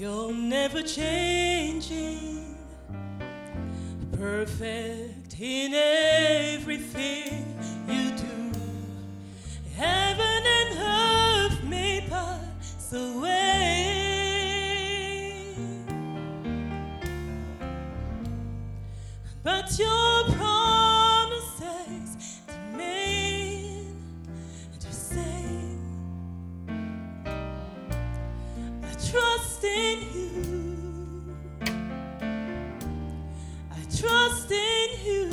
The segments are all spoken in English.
You're never changing, perfect in everything you do. Heaven and earth may pass away, but your. trust in you. I trust in you.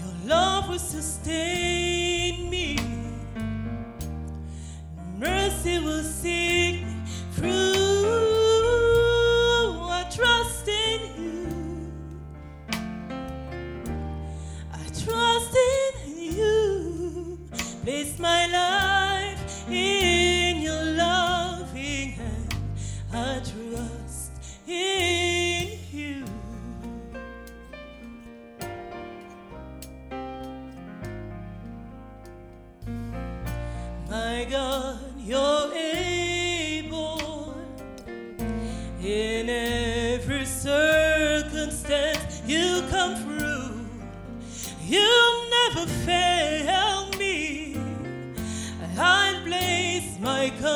Your love will sustain me. Mercy will see. My God, You're able in every circumstance you come through. You'll never fail me. I place my confidence.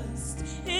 trust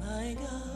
My God.